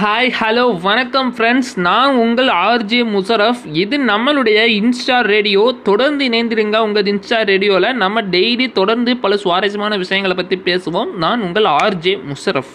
Hi hello வணக்கம் friends நான் உங்கள் ஆர்ஜே முசரஃப் இது நம்மளுடைய இன்ஸ்டா ரேடியோ தொடர்ந்து இணைந்திருங்க. உங்கள் இன்ஸ்டா ரேடியோவில் நம்ம டெய்லி தொடர்ந்து பல சுவாரஸ்யமான விஷயங்களை பற்றி பேசுவோம். நான் உங்கள் ஆர்ஜே முசரஃப்